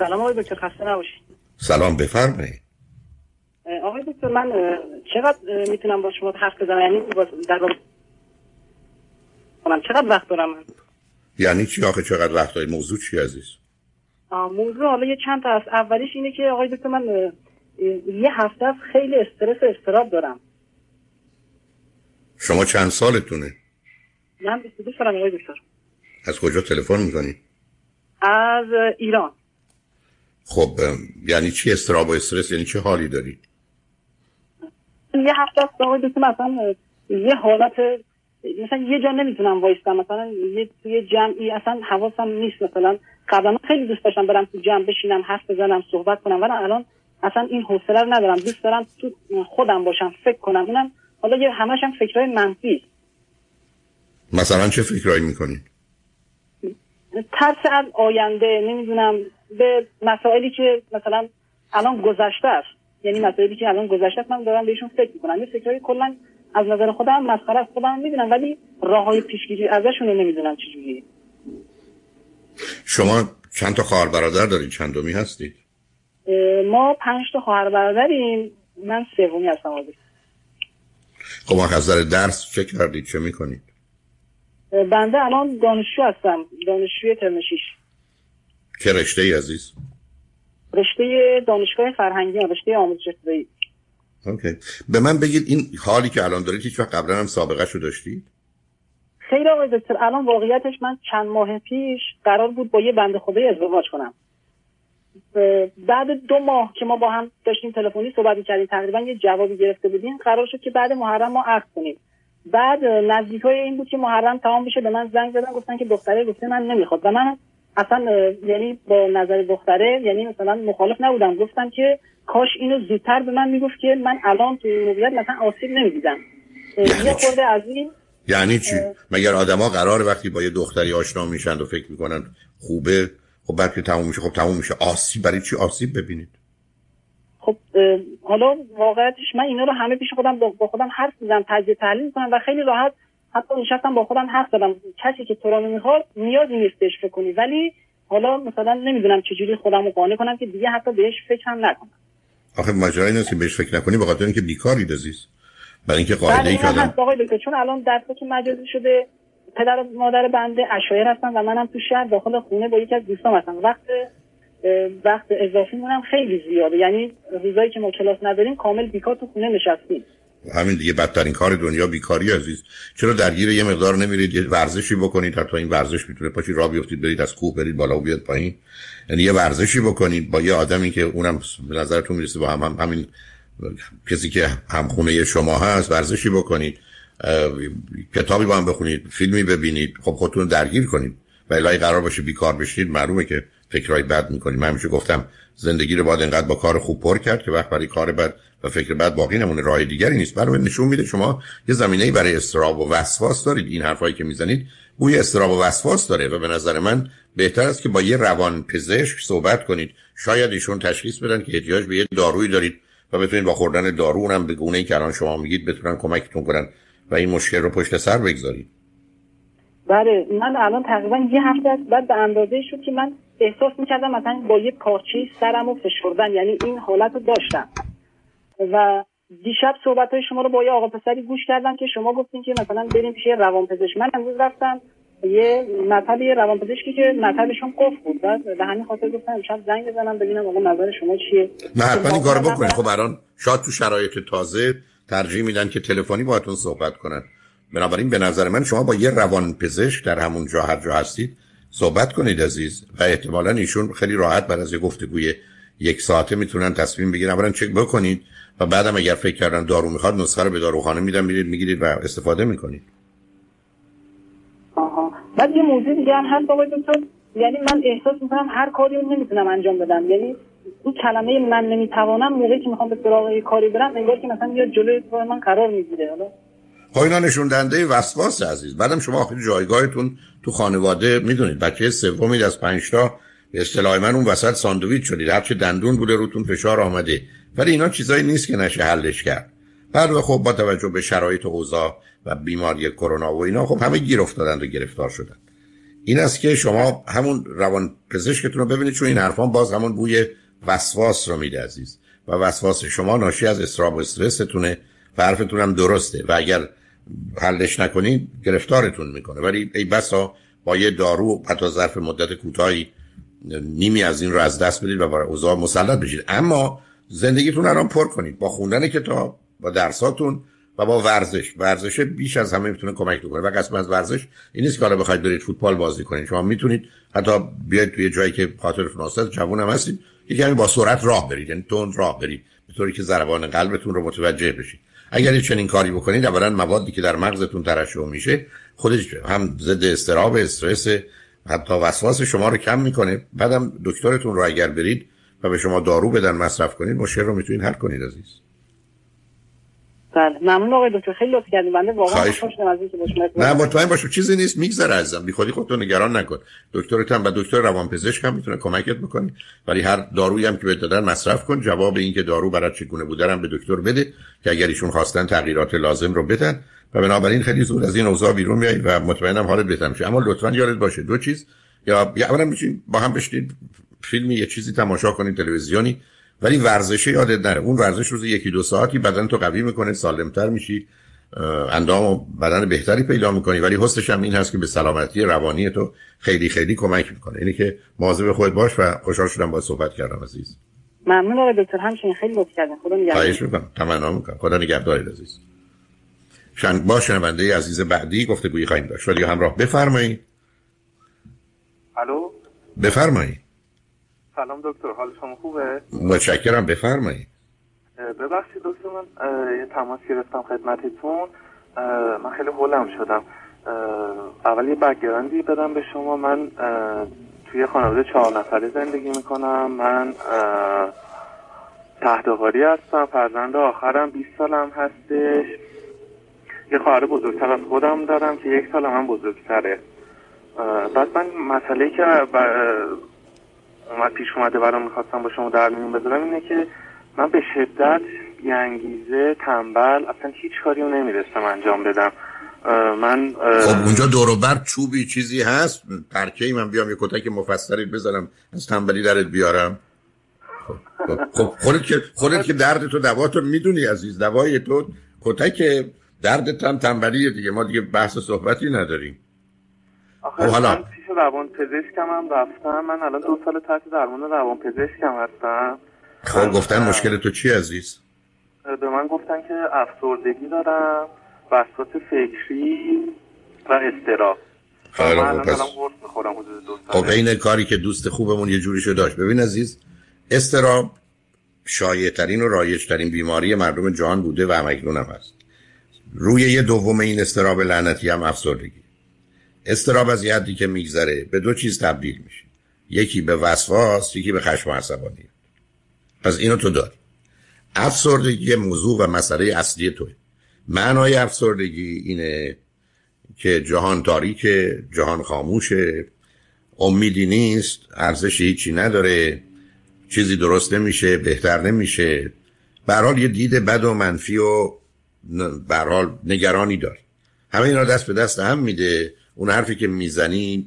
سلام آقای دکتر خسته نباشید. سلام بفرمایید. آقای دکتر من چقدر می‌تونم با شما حرف بزنم؟ یعنی در کنم چقدر وقت دارم من؟ یعنی چی آخه؟ چقدر وقت داری موضوع چی عزیز؟ موضوع حالا یه چند تا از اولیش اینه که آقای دکتر من یه هفته از خیلی استرس و استراب دارم. شما چند سالتونه؟ من 22 سالم آقای دکتر. از کجا تلفن می‌کنی؟ از ایران. خب یعنی چی؟ استراب و استرس یعنی چه حالی داری؟ یه هفته است آقای دکتر مثلا یه حالت مثلا یه جا نمی‌تونم وایستم مثلا یه توی جمعی اصلا حواسم نیست مثلا قبلا خیلی دوست داشتم برم تو جمع بشینم حرف بزنم صحبت کنم ولی الان اصلا این حوصله رو ندارم. دوست دارم تو خودم باشم فکر کنم. اینم حالا یه همش هم فکرهای منفی. مثلا چه فکرایی می‌کنی؟ ترس از آینده نمی‌دونم. به مسائلی که مثلا الان گذشته است. یعنی مسائلی که الان گذشته من دارم بهشون فکر می‌کنم. یه فکرهای کلا از نظر خودم مسخره است خودم می‌دونم ولی راههای پیشگیری ازشون رو نمی‌دونم چجوری. شما چند تا خواهر برادر دارید چند دومی هستید؟ ما پنج تا خواهر برادریم. من سومی هستم. خب از نظر درس چه کردید؟ چه می‌کنید؟ بنده الان دانشجو هستم. دانشجوی ترم 6 که رشته ای عزیز؟ رشته دانشگاه فرهنگی رشته آموزش ابتدایی. اوکی. به من بگید این حالی که الان دارید هیچ وقت قبلا هم سابقه شو داشتید؟ خیر آقای دکتر الان واقعیتش من چند ماه پیش قرار بود با یه بنده خدای ازدواج کنم. بعد دو ماه که ما با هم داشتیم تلفنی صحبت کردیم تقریبا یه جوابی گرفته بودیم قرار شد که بعد محرم ما عقد کنیم. بعد نزدیک های این بود که محرم تمام بشه به من زنگ زدن گفتن که دختره گفته من نمی‌خواد و من اصلا یعنی با نظر دختره یعنی مثلا مخالف نبودم. گفتم که کاش اینو زودتر به من می‌گفت که من الان تو موقعیت مثلا آسیب نمی‌دیدم. یه خورده از این یعنی چی؟ مگر آدما قرار وقتی با یه دختری آشنا میشن و فکر می‌کنن خوبه خب بعد که تموم میشه خب تموم میشه. آسیب برای چی آسیب ببینید؟ خب حالا واقعیتش من اینا رو همه پیش خودم با خودم حرف می‌زنم تجزیه تحلیل می‌کنم و خیلی راحت حتی نشستم با خودم حرف زدم کسی که تو را نمی‌خواد نیازی نیستش فکر کنی. ولی حالا مثلا نمی‌دونم چجوری خودم رو قانع کنم که دیگه حتی بهش فکر هم نکنم. آخه ماجرا این که بهش فکر نکنی به خاطر اینکه بیکاری عزیز. برای اینکه قاعده ای بله، که چون الان درس که مجازی شده پدر و مادر بنده اشایر هستن و منم تو شهر داخل خونه با یکی از دوستام هستم. وقت وقت اضافی مونم خیلی زیاده. یعنی روزایی که ما کلاس نداریم کامل بیکار تو خونه نشستیم. همین دیگه بدترین کار دنیا بیکاری عزیز. چرا درگیر یه مقدار نمیرید؟ یه ورزشی بکنید. حتی این ورزش می‌تونه پاشی راه بیفتید برید از کوه برید بالا و بیاد پایین. یعنی یه ورزشی بکنید. با یه آدمی که اونم به نظرتون می‌رسه با هم, هم همین کسی که همخونه شما هست ورزشی بکنید. کتابی با هم بخونید فیلمی ببینید. خب خودتون درگیر کنید. و قرار باشه بیکار بشید. معلومه که فکرای بد می‌کنید من همیشه گفتم زندگی رو باید انقدر با کار خوب پر کرد که وقت برای کار بد و فکر بد باقی نمونه. راه دیگری نیست. برای نشون میده شما یه زمینه برای استراب و وسواس دارید. این حرفایی که می‌زنید بوی استراب و وسواس داره و به نظر من بهتر است که با یه روان پزشک صحبت کنید. شاید ایشون تشخیص بدن که احتیاج به یه دارویی دارید و بتونید با خوردن دارو اونم به گونه ای که الان شما میگید بتونن کمکتون کنن و این مشکل رو پشت سر بگذارید. بله من الان تقریبا یه هفته است. بعد به اندازه شد که من احساس می‌کردم مثلا با یه پارچه سرم رو فشردن. یعنی این حالت رو داشتم. و دیشب صحبت های شما رو با یه آقا پسری گوش کردم که شما گفتین که مثلا بریم پیش روانپزشک. من امروز رفتم یه مطلب یه روانپزشکی که مطلبشون قفل بود. به همین خاطر گفتم امشب زنگ بزنم ببینم آقا نظر شما چیه. نه حتما این کارو بکنید خب الان شاید تو شرایط تازه ترجیح میدن که تلفنی باهاتون صحبت کنن. بنابراین به نظر من شما با یه روانپزشک در همون جا هر جا هستید صحبت کنید عزیز و احتمالا ایشون خیلی راحت بعد از یه گفتگوی یک ساعته می‌تونن تصمیم بگیرن. اولا چک بکنید و بعدم اگر فکر کردن دارو می‌خواد نسخه رو به داروخانه میدن میرید می‌گیرید و استفاده می‌کنید. آها. بعد یه موضوع دیگه هم هست آقای یعنی من احساس می‌کنم هر کاری رو نمی‌تونم انجام بدم. یعنی این کلمه من نمی‌توانم موقعی که می‌خوام به سراغ کاری برم انگار که مثلا یا جلوی من قرار می‌گیره. خب اینا نشون دهنده وسواس عزیز. بعدم شما آخر جایگاهتون تو خانواده می‌دونید. بچه سومی از پنج تا به اصطلاح من اون وسط ساندویچ شدید. هرچه دندون بوده روتون فشار آمده. ولی اینا چیزایی نیست که نشه حلش کرد. بعد خب با توجه به شرایط اوضاع و بیماری کرونا و اینا خب همه گیر افتادن و گرفتار شدن این است که شما همون روان پزشکتون رو ببینید چون این حرفان باز همون بوی وسواس رو میده عزیز. و وسواس شما ناشی از استراب و استرستونه و حرفتون هم درسته. و اگر حلش نکنید گرفتارتون می‌کنه. ولی ای بسا با یه دارو حتی ظرف مدت کوتاهی نیمی از این رو از دست بدید و برای اوضاع مسلط بشید. اما زندگیتون الان پر کنید. با خوندن کتاب با درساتون و با ورزش. ورزش بیش از همه می‌تونه کمک کنه و قسم از ورزش این نیست که حالا بخواید برید فوتبال بازی کنید. شما می‌تونید حتی بیاید توی جایی که خاطرتون آسد جوون هم هستید یکی با سرعت راه برید. یعنی تند راه برید. به طوری که ضربان قلبتون رو متوجه بشید. اگر چنین کاری بکنید اولا موادی که در مغزتون ترشح میشه خودش هم ضد استراب استرس حتی وسواس شما رو کم می‌کنه. بعدم دکترتون رو اگر برید و به شما دارو بدن مصرف کنید مشکل رو می‌تونید حل کنید عزیز. بله. ممنون آقای دکتر. خیلی لطف کردید بنده واقعا خوشم از اینکه با نه مطمئن باشو چیزی نیست. میگذره عزیزم بی خودی خودتو نگران نکن. دکترت هم و دکتر روانپزشک هم می‌تونه کمکت بکنه. ولی هر دارویی هم که بهت دادن مصرف کن. جواب این که دارو برات چگونه بوده هم به دکتر بده که اگر ایشون خواستن تغییرات لازم رو بدن. و بنابراین خیلی زود از این اوضاع بیرون میای و مطمئنم حالت بهتر میشه. اما لطفا یادت باشه دو چیز. یا اولا میشین با هم بشینید فیلمی یه چیزی تماشا کنید تلویزیونی. ولی ورزش یادت نره. اون ورزش روز یکی دو ساعتی بدن تو قوی می‌کنه سالمتر میشی اندام و بدن بهتری پیدا می‌کنی. ولی حسش هم این هست که به سلامتی روانی تو خیلی خیلی کمک می‌کنه. اینی که مواظب خودت باش و خوشحال شدم با صحبت کردم عزیز. ممنون آقای دکتر. همچنین خیلی لطف کردن خدا نگهدار. می‌کنم. تمنا می‌کنم. خدا نگهدارت عزیز. شن با شنونده عزیز بعدی گفته گویی خواهیم داشت. ولی همراه بفرمایید. الو؟ بفرمایید. سلام دکتر حال شما خوبه؟ متشکرم بفرمایید. ببخشید دکتر من یه تماس گرفتم خدمتتون. من خیلی هولم شدم. اول یه بکگراندی بدم به شما. من توی خانواده چهار نفره زندگی می‌کنم. من تحتقاری هستم. فرزند آخرم 20 سالم هستش. یه خواهر بزرگتر از خودم دارم که یک سال من بزرگتره. بعد من مسئله که اومد پیش اومده برام می‌خواستم با شما در میون بذارم اینه که من به شدت انگیزه تنبل اصلا هیچ کاری رو نمی‌رسم انجام بدم. من خب اونجا دوروبر چوبی چیزی هست؟ پرکه من بیام یه کتک مفصلی بزنم از تنبلی درت بیارم. خب, خب،, خب، خودت که خودت که درد تو دوا تو می‌دونی عزیز دوای تو کتک دردت هم تنبلیه دیگه ما دیگه بحث صحبتی نداریم. خب، حالا روان پزشکم هم رفتم من الان دو سال تحت درمان روان پزشکم هستم. خب گفتن مشکل تو چی عزیز؟ به من گفتن که افسردگی دارم وسواس فکری و استراب خیلی خوب پس خب این کاری که دوست خوبمون یه جوریشو داشت. ببین عزیز استراب شایع ترین و رایج ترین بیماری مردم جهان بوده و همکنون هم هست. روی یه دوم این استراب لعنتی هم افسردگی. استراب از یه که میگذره به دو چیز تبدیل میشه. یکی به وسواس یکی به خشم و عصبانیت پس اینو تو داری. افسردگی موضوع و مسئله اصلی توی معنای افسردگی اینه که جهان تاریک جهان خاموشه امیدی نیست ارزش هیچی نداره چیزی درست نمیشه بهتر نمیشه. برحال یه دید بد و منفی و برحال نگرانی داره همه اینا دست به دست هم میده. اون حرفی که می‌زنی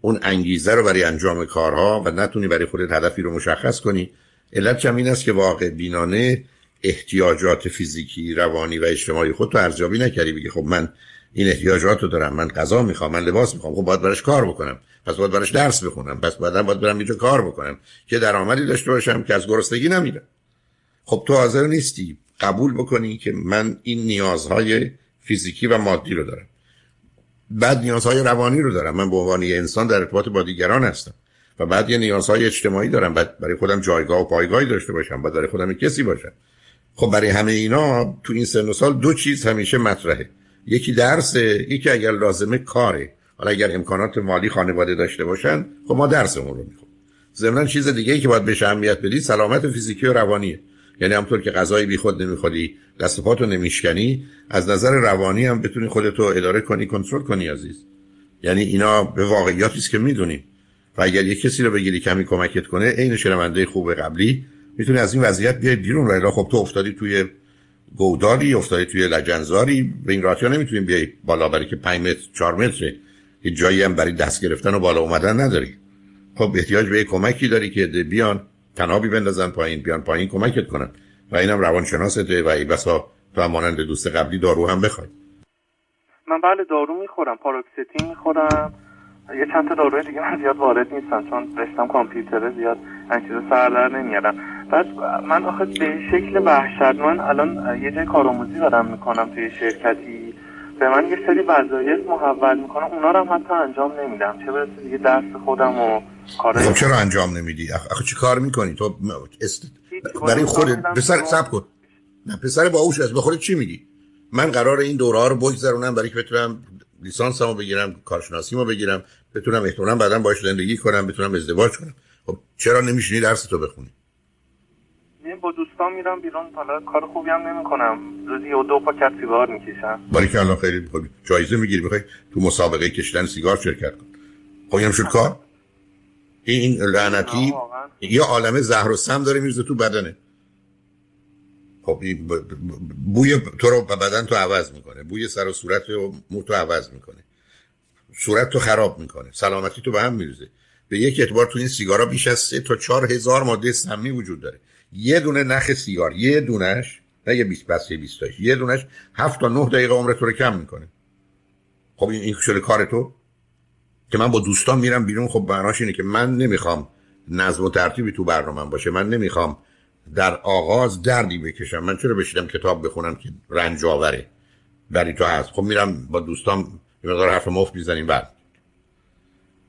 اون انگیزه رو برای انجام کارها و نتونی برای خودت هدفی رو مشخص کنی. علت هم این است که واقع بینانه احتیاجات فیزیکی روانی و اجتماعی خود تو ارزیابی نکردی. بگی خب من این احتیاجات رو دارم من غذا می‌خوام من لباس می‌خوام خب باید براش کار بکنم. پس باید براش درس بخونم. پس بعدا باید برم اینجا کار بکنم. که درآمدی داشته باشم که از گرسنگی نمیرم. خب تو حاضر نیستی قبول بکنی که من این نیازهای فیزیکی و مادی رو دارم. بعد نیازهای روانی رو دارم. من به عنوان انسان در ارتباط با دیگران هستم. و بعد یه نیازهای اجتماعی دارم. بعد برای خودم جایگاه و پایگاهی داشته باشم. بعد برای خودم کسی باشم. خب برای همه اینا تو این سن و سال دو چیز همیشه مطرحه. یکی درسه یکی اگر لازمه کاره. حالا اگر امکانات مالی خانواده داشته باشن خب ما درسمون رو می‌خونیم ضمن چیز دیگه ای که باید بهش اهمیت بدید سلامت فیزیکی و روانیه. یعنی همطور که غذای بی خود نمی‌خوری دست پاتو نمیشکنی از نظر روانی هم بتونی خودتو اداره کنی کنترل کنی عزیز. یعنی اینا به واقعیاتی است که می‌دونیم و اگر یه کسی رو بگیری کمی کمکت کنه عین شنونده خوب قبلی می‌تونی از این وضعیت بیای بیرون. ولی خب تو افتادی توی گودالی افتادی توی لجنزاری به این راحتی نمی‌تونیم بیای بالا برای که 5 متر 4 متره. هیچ جایی هم برای دست گرفتن و بالا اومدن نداری. خب احتیاج به کمکی داری که بیان. تنابی بندازن پایین بیان پایین کمکت کنن. و اینم روانشناسته و ای بسا تو مانند دوست قبلی دارو هم بخوای. من بله دارو می‌خورم پاروکسیتین می‌خورم. یه چند تا داروی دیگه من زیاد وارد نیستم چون رشتم کامپیوتره زیاد این چیزا سر نمیارم. بعد من آخه به شکل من الان یه جای کارآموزی دارم می‌کنم توی شرکتی. به من یه سری وظایف محول می‌کنم اونا رو هم حتی انجام نمیدم. چه برسه دیگه درس خودم و کار خب چرا انجام نمیدی؟ آخه چی کار می‌کنی؟ تو است... برای خودت پسر سب کن. نه پسر باهوش است به خودت چی میگی؟ من قرار این دوره ها رو بگذرونم برای که بتونم لیسانسمو بگیرم کارشناسیمو بگیرم بتونم احتمالاً بعدا باش زندگی کنم بتونم ازدواج کنم. خب چرا نمیشینی درس تو بخونی؟ با دوستان میرم بیرون. حالا کار خوبی هم نمی‌کنم. روزی و دو پاکت سیگار می‌کشم. ولی که الان خیلی خوبی جایزه می‌گیری بخوای تو مسابقه کشیدن سیگار شرکت کن خب شد کار؟ این لعنتی یه عالمه زهر و سم داره میرزه تو بدنه. خب بوی تو رو بدن تو عوض می‌کنه. بوی سر و صورت و مو تو عوض می‌کنه. صورت تو خراب می‌کنه. سلامتی تو به هم میرزه به یک اعتبار تو این سیگارا بیش از سه تا چهار هزار ماده سمی وجود داره. یه دونه نخ سیگار یه دونش نه یه 20 بسته 20 تاش یه دونش 7 تا 9 دقیقه عمر تو رو کم می‌کنه. خب این شده کار تو؟ که من با دوستان میرم بیرون خب معناش اینه که من نمی‌خوام نظم و ترتیبی تو برنامه باشه من نمی‌خوام در آغاز دردی بکشم. من چرا بشیدم کتاب بخونم که رنج آوره؟ برای تو هست. خب میرم با دوستان یه مقدار حرف مفت می‌زنیم بعد.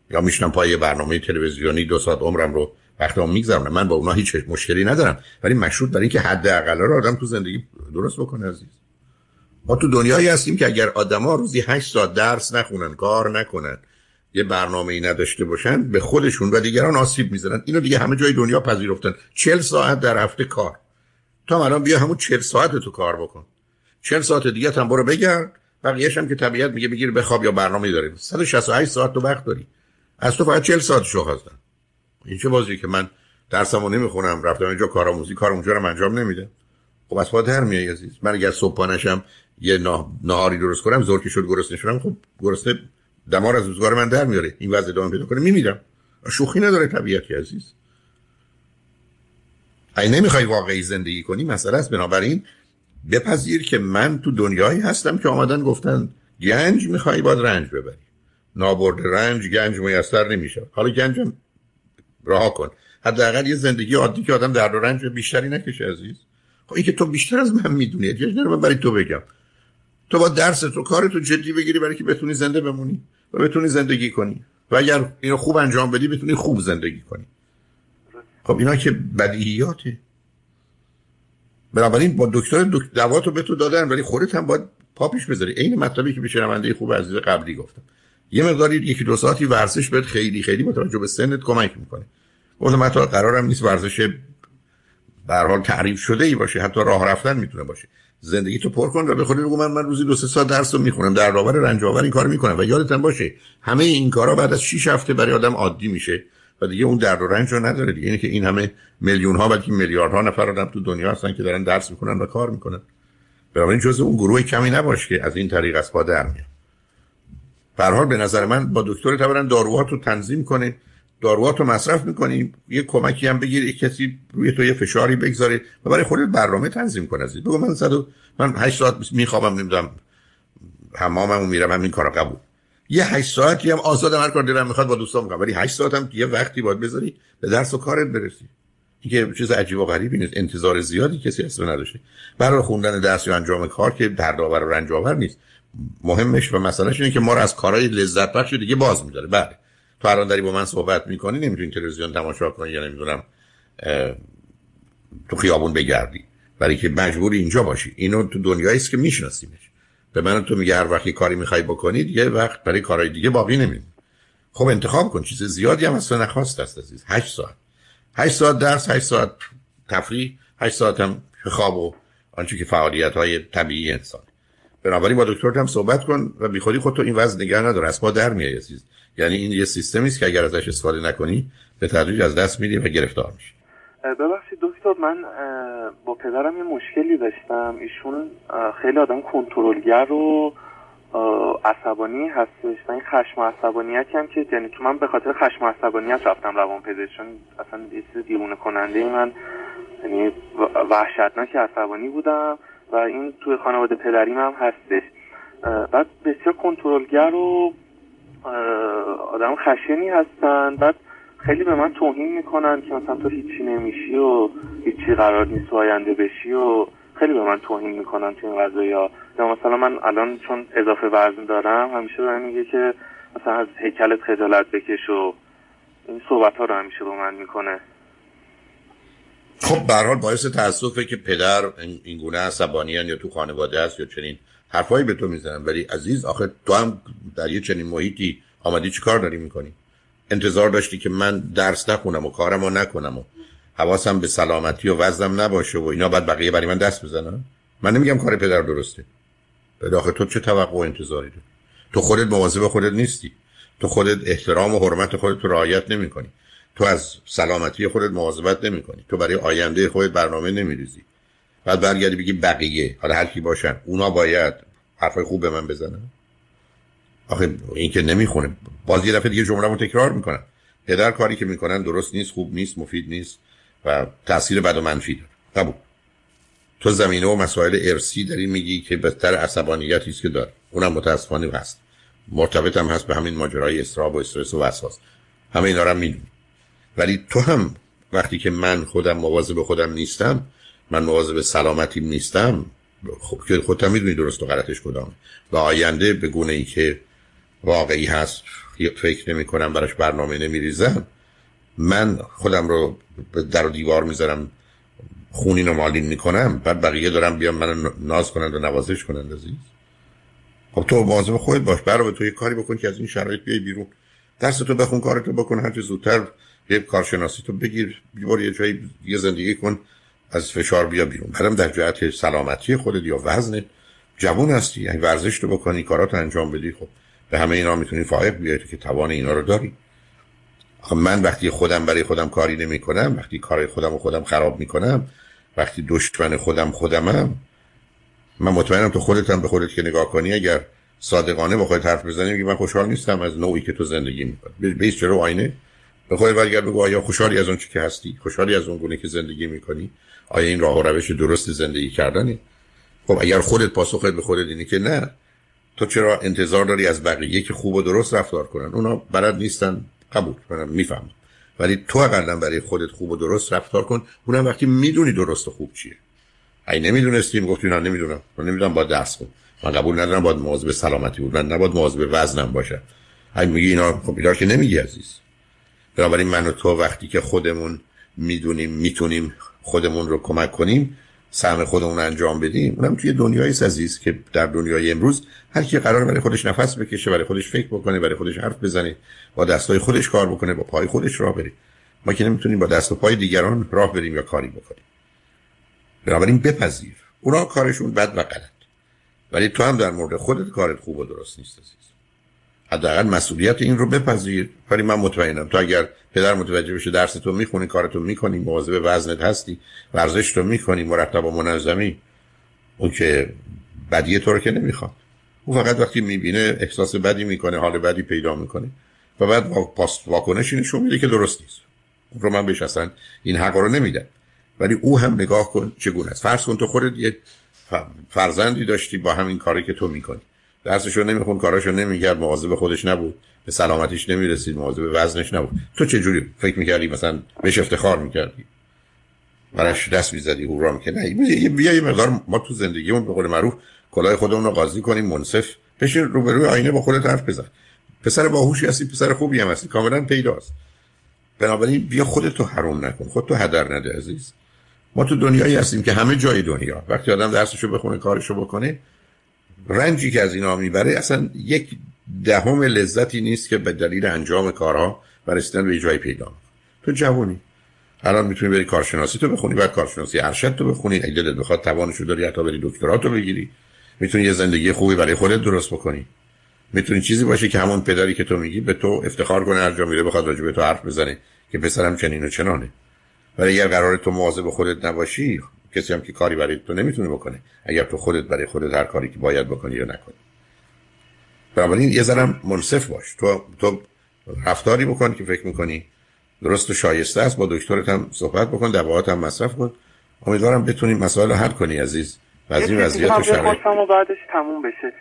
یا میشنم پای برنامه تلویزیونی دو ساعت عمرم رو وقتی میگذرونم من با اونا هیچ مشکلی ندارم. ولی مشروط برای اینکه حداقل رو آدم تو زندگی درست بکنه عزیز. ما تو دنیایی هستیم که اگر آدما روزی 8 ساعت درس نخونن کار نکنن یه برنامه ای نداشته باشن به خودشون و دیگران آسیب می‌زنن. اینو دیگه همه جای دنیا پذیرفتن. 40 ساعت در هفته کار. تا الان بیا همون 40 ساعت تو کار بکن. 40 ساعت دیگه هم برو بگرد. بقیه‌ش هم که طبیعت میگه بگیر بخواب یا برنامه داریم. 168 ساعت تو وقت داری. از تو فقط 40 ساعت شو هستن این چه بازی که من درسمو نمی‌خونم رفتم اینجا کارآموزی کار اونجا رو انجام نمیده. خب از در میای عزیز. من اگر صبحانشم یه نهاری درست کنم زور که شد گرسنه شدم خب گرسنه دمار از روزگار من در میاره. این وضع ادامه پیدا کنه میمیرم. شوخی نداره طبیعتی عزیز. اگه نمی‌خوای واقعی زندگی کنی مسئله است. بنابراین بپذیر که من تو دنیایی هستم که آمدن گفتن گنج می‌خوای باید رنج ببری. نابرد رنج گنج میسر نمیشه. حالا گنجم رها کن. حداقل یه زندگی عادی که آدم در و رنج بیشتری نکشه عزیز. خب این که تو بیشتر از من می‌دونی احتیاج من برای تو بگم. تو با درس تو کار تو جدی بگیری برای که بتونی زنده بمونی و بتونی زندگی کنی. و اگر اینو خوب انجام بدی بتونی خوب زندگی کنی. خب اینا که بدیهیاته. بنابراین با دکتر دواتو به تو دادن ولی خودت هم باید پاپیش بذاری. عین مطلبی که به شنونده خوب عزیز قبلی گفتم. یه مقداری یکی دو ساعتی ورزش بهت خیلی خیلی با توجه به سنت کمک می‌کنه. گفتم حتی قرارم نیست ورزش به حال تعریف شده ای باشه حتی راه رفتن می‌تونه باشه. زندگی تو پر کن و به خودت بگو من, من روزی دو سه ساعت درس رو می‌خونم در برابر رنج آور این کارو می‌کنم. و یادتم باشه همه این کارا بعد از 6 هفته برای آدم عادی میشه و دیگه اون درد و رنج رو نداره دیگه. اینه که این همه میلیون ها بلکه میلیاردها نفر آدم تو دنیا هستن که دارن درس می‌کنن و کار می‌کنن. بنابراین جزء اون گروه کمی نباش که از این طریق از پا در میاد. حال به نظر من با دکتر اولا داروها رو تنظیم کنه. داروها رو مصرف می‌کنی. یه کمکی هم بگیر یک کسی روی تو یه فشاری بگذاره و برای خودت برنامه تنظیم کنه از بگو من صد من 8 ساعت میخوابم نمی‌دونم. حماممو میرم همین کارا قبول. یه 8 ساعتی هم آزادم هر کار دلم می‌خواد با دوستام می‌کنم ولی 8 ساعت هم یه وقتی باید بذاری به درس و کارت برسی. که چیز عجیب و غریبی نیست. انتظار زیادی کسی اصلا نداشته. برای خوندن درس یا انجام کار که دردآور و رنج آور نیست. مهمش و مسئلهش اینه که ما رو از کارهای لذت بخش دیگه باز میداره. بله. تو الان داری با من صحبت می‌کنی نمی‌تونی تلویزیون تماشا کنی یا نمی‌دونم تو خیابون بگردی. برای که مجبوری اینجا باشی. اینو تو دنیایی است که میشناسیمش. به من تو میگه هر وقتی کاری می‌خوای بکنی دیگه وقت برای کارهای دیگه باقی نمیمونه. خب انتخاب کن چیز زیادی هم از نخواست است عزیز. 8 ساعت. 8 ساعت درس 8 ساعت تفریح 8 ساعت هم خواب و آنچه که فعالیت های طبیعی انسان بنابراین با دکتر هم صحبت کن و بی خودی خودتو این وضع نگه نداره از ما در میای عزیز. یعنی این یه سیستمی است که اگر ازش استفاده نکنی به تدریج از دست میدی و گرفتار میشی. ببخشید دکتر من با پدرم یه مشکلی داشتم. ایشون خیلی آدم کنترلگر و عصبانی هستش و این خشم و عصبانیت هم که یعنی تو من به خاطر خشم و عصبانیت رفتم روان پزشک اصلا یه چیز دیوونه کننده من یعنی وحشتناک عصبانی بودم. و این توی خانواده پدریم هم هستش. بعد بسیار کنترلگر و آدم خشنی هستن. بعد خیلی به من توهین می‌کنن که مثلا تو هیچی نمیشی و هیچی قرار نیست آینده بشی و خیلی به من توهین می‌کنن تو این قضایی ها. یا مثلا من الان چون اضافه وزن دارم همیشه به میگه که مثلا از هیکلت خجالت بکش و این صحبت ها رو همیشه به من می‌کنه. خب به حال باعث تاسفه که پدر این گونه عصبانی یا تو خانواده است یا چنین حرفایی به تو می‌زنن. ولی عزیز آخه تو هم در یه چنین محیطی آمدی چی کار داری می‌کنی؟ انتظار داشتی که من درس نخونم و کارم رو نکنم و حواسم به سلامتی و وزنم نباشه و اینا بعد بقیه برای من دست بزنن؟ من نمیگم کار پدر درسته. به داخل تو چه توقع و انتظاری داری؟ تو خودت مواظب خودت نیستی. تو خودت احترام و حرمت خودت رو رعایت نمی‌کنی. تو از سلامتی خودت مواظبت نمی‌کنی. تو برای آینده خودت برنامه نمیریزی. بعد برگردی بگی بقیه. حالا هر کی باشن. اونا باید حرفای خوب به من بزنن. آخه این که نمی‌خونه. باز یه دفعه دیگه جمله رو تکرار می‌کنن. پدر کاری که می‌کنن درست نیست خوب نیست مفید نیست و تاثیر بد و منفی داره. قبول تو زمینه و مسائل ارسی داری میگی که بهتر عصبانیتی است که داره. اونم متاسفانه هست. مرتبط هم هست به همین ماجرای استراب و استرس و وسواس. همه اینا رو می‌دونی ولی تو هم وقتی که من خودم مواظب خودم نیستم من مواظب سلامتیم نیستم خب که خودت می‌دونی درست و غلطش کدامه و آینده به گونه ای که واقعی هست فکر نمی کنم براش برنامه نمی ریزم من خودم رو در و دیوار می‌ذارم خونین و مالین می‌کنم بعد بقیه دارم بیام من ناز کنند و نوازش کنند عزیز. خب تو مواظب خودت باش برای تو یه کاری بکن که از این شرایط بیای بیرون. درس تو بخون کارتو بکن هرچه زودتر یه کارشناسی تو بگیر بیبار یه جایی یه زندگی کن از فشار بیا بیرون. بعدم در جهت سلامتی خودت یا وزن جوون هستی. یعنی ورزش رو بکنی کارات انجام بدی خب به همه اینا می‌تونی فائق بیای که توان اینا رو داری. من وقتی خودم برای خودم کاری نمی کنم وقتی کار خودم و خودم خراب می‌کنم وقتی دشمن خودم خودمم من مطمئنم تو خودت به خودت که نگاه کنی اگر صادقانه با خودت حرف بزنی من خوشحال نیستم از نوعی که تو زندگی می‌کنی. بیس چرا آینه؟ به خودت برگرد بگو آیا خوشحالی از اون چی که هستی؟ خوشحالی از اون گونه که زندگی می‌کنی؟ آیا این راه و روش درست زندگی کردنی خب اگر خودت پاسخت به خودت اینه که نه تو چرا انتظار داری از بقیه که خوب و درست رفتار کنن؟ اونا بلد نیستن قبول منم می‌فهمم. ولی تو اقلا برای خودت خوب و درست رفتار کن اونم وقتی می‌دونی درست و خوب چیه. ای نمی‌دونستیم گفتی نه نمی‌دونم. من نمی‌دونم با درس کن من قبول ندارم باید مواظب سلامتی بود. من نباید مواظب وزنم باشه. ای میگی اینا خب اینا که نمیگی عزیز. بنابراین من و تو وقتی که خودمون می‌دونیم می‌تونیم خودمون رو کمک کنیم سهم خودمون انجام بدیم اونم توی دنیای عزیز که در دنیای امروز هر کی قرار برای خودش نفس بکشه برای خودش فکر بکنه برای خودش حرف بزنه با دستای خودش کار بکنه با پای خودش راه بره. ما که نمی‌تونیم با دست و پای دیگران راه بریم یا کاری بکنیم. بنابراین بپذیر. اونا کارشون بد و غلط. ولی تو هم در مورد خودت کارت خوب و درست نیست عزیز. حداقل مسئولیت این رو بپذیر. ولی من مطمئنم تو اگر پدر متوجه بشه درس تو می‌خونی کارتو می‌کنی مواظب وزنت هستی ورزش تو می‌کنی مرتب و منظمی اون که بدی تو رو که نمی‌خواد. او فقط وقتی می‌بینه احساس بدی می‌کنه حال بدی پیدا می‌کنه. و بعد پاس واکنشی نشون میده که درست نیست. اون رو من بهش اصلا این حق رو نمیدم. ولی او هم نگاه کن چگونه است. فرض کن تو خودت یه فرزندی داشتی با همین کاری که تو می‌کنی. درسشو نمیخون کاراشو نمی‌کرد مواظب خودش نبود به سلامتیش نمی‌رسید مواظب وزنش نبود. تو چه جوری فکر می‌کردی مثلا بهش افتخار می‌کردی؟ براش دست می‌زدی هورا می‌کردی نه بیا یه مقدار ما تو زندگیمون به قول معروف کلاه خودمون رو قاضی کنیم منصف بشین روبروی آینه با خودت حرف بزن. پسر باهوشی هستی پسر خوبی هم هستی کاملا پیداست. بنابراین بیا خودتو حروم نکن خودتو هدر نده عزیز. ما تو دنیایی هستیم که همه جای دنیا وقتی آدم درسشو بخونه کارشو بکنه رنجی که از اینا می‌بره اصلا یک دهم لذتی نیست که به دلیل انجام کارها و رسیدن به جای پیدا تو جوونی الان می‌تونی بری کارشناسی تو بخونی بعد کارشناسی ارشد تو بخونی اگه دلت بخواد توانشو داری حتی بری دکترا تو بگیری. می‌تونی یه زندگی خوبی برای خودت درست بکنی. می‌تونی چیزی باشه که همون پدری که تو میگی به تو افتخار کنه هر جا میره بخواد راجع به تو حرف بزنه که پسرم چنین و چنانه. ولی اگر قرار تو مواظب خودت نباشی کسی هم که کاری برای تو نمی‌تونه بکنه. اگر تو خودت برای خودت هر کاری که باید بکنی یا نکنی. بنابراین یه ذرم منصف باش. تو تو رفتاری بکن که فکر می‌کنی. درست و شایسته است. با دکترت هم صحبت بکن. دواهات هم مصرف کن. امیدوارم بتونیم مسائل حل کنی عزیز. و از این وضعیت و بعدش تموم بشه.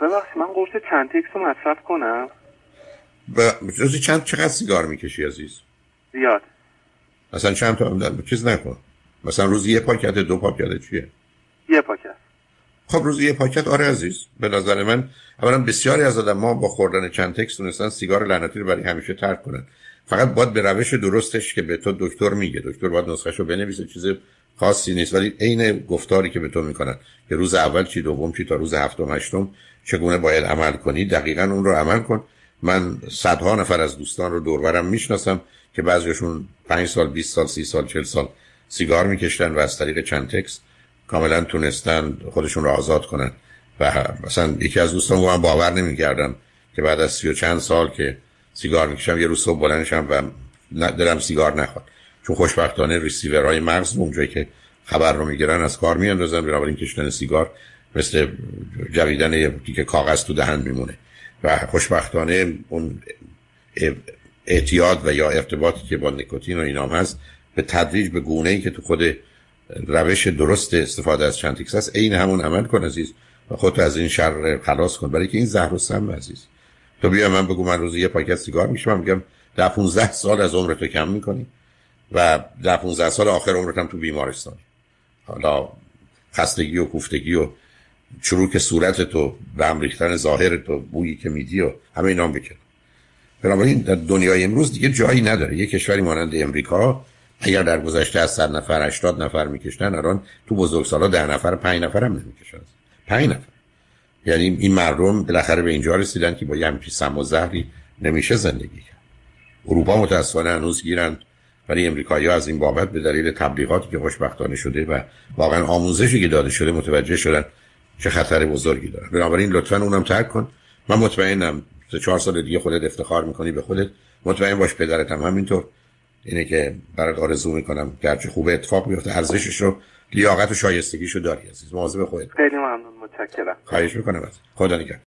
ببخشید من قرص چند تکس رو مصرف کنم؟ ب... روزی چند چقدر سیگار می‌کشی عزیز؟ زیاد. مثلا چند تا چیز نکن. مثلا روزی یه پاکت دو پاکت چیه؟ یه پاکت. خب روزی یه پاکت آره عزیز. به نظر من اولا بسیاری از آدما با خوردن Chantix تونستن سیگار لعنتی رو برای همیشه ترک کنن. فقط باید به روش درستش که به تو دکتر میگه. دکتر باید نسخه رو بنویسه چیز خاصی نیست. ولی عین گفتاری که به تو می‌کنن که روز اول چی دوم چی تا روز هفتم هشتم چگونه باید عمل کنی دقیقا اون رو عمل کن. من صدها نفر از دوستان رو دوربرم می‌شناسم که بعضیشون پنج سال 20 سال سی سال چل سال سیگار میکشتن و از طریق Chantix کاملا تونستن خودشون رو آزاد کنن. و مثلا یکی از دوستان من باور نمی‌کردم که بعد از سی و چند سال که سیگار می‌کشم یه روز صبح بلندشم و دلم سیگار نخواد. چون خوشبختانه ریسیورهای مغز اونجایی که خبر رو می‌گیرن از کار میاندازن بنابراین کشتن سیگار مثل جویدن یه که کاغذ تو دهن میمونه. و خوشبختانه اون اعتیاد و یا ارتباطی که با نیکوتین و اینام هست به تدریج به گونه ای که تو خود روش درست استفاده از چنتیکس هست عین همون عمل کن عزیز و خودت از این شر خلاص کن. برای که این زهر و سم عزیز. تو بیا من بگو من روزی یه پاکت سیگار میشم میگم در 15 سال از عمرت کم می‌کنی و در 15 سال آخر عمرت هم تو بیمارستان. حالا خستگی و کوفتگی و چروک صورت تو به هم ریختن ظاهر تو بویی که میدی و همه اینا هم بنابراین در دنیای امروز دیگه جایی نداره. یه کشوری مانند امریکا اگر در گذشته از 100 نفر 80 نفر میکشتن الان تو بزرگسالا 10 نفر 5 نفر هم نمی‌کشن. 5 نفر. یعنی این مردم بالاخره به اینجا رسیدن که با یه همچین سم و زهری نمیشه زندگی کرد. اروپا متاسفانه هنوز گیرند ولی امریکایی ها از این بابت به دلیل تبلیغاتی که خوشبختانه شده و واقعا آموزشی که داده شده متوجه شدن چه خطر بزرگی داره. بنابراین لطفا اونم ترک کن. من مطمئنم سه چهار سال دیگه خودت افتخار می‌کنی به خودت. مطمئن باش پدرت هم همینطور. اینه که برات آرزو می‌کنم گرچه خوبه اتفاق بیفته ارزشش رو لیاقت و شایستگیشو داری عزیز. مواظب خودت. خیلی ممنون متشکرم. خواهش می‌کنم. از خدا نگهدار.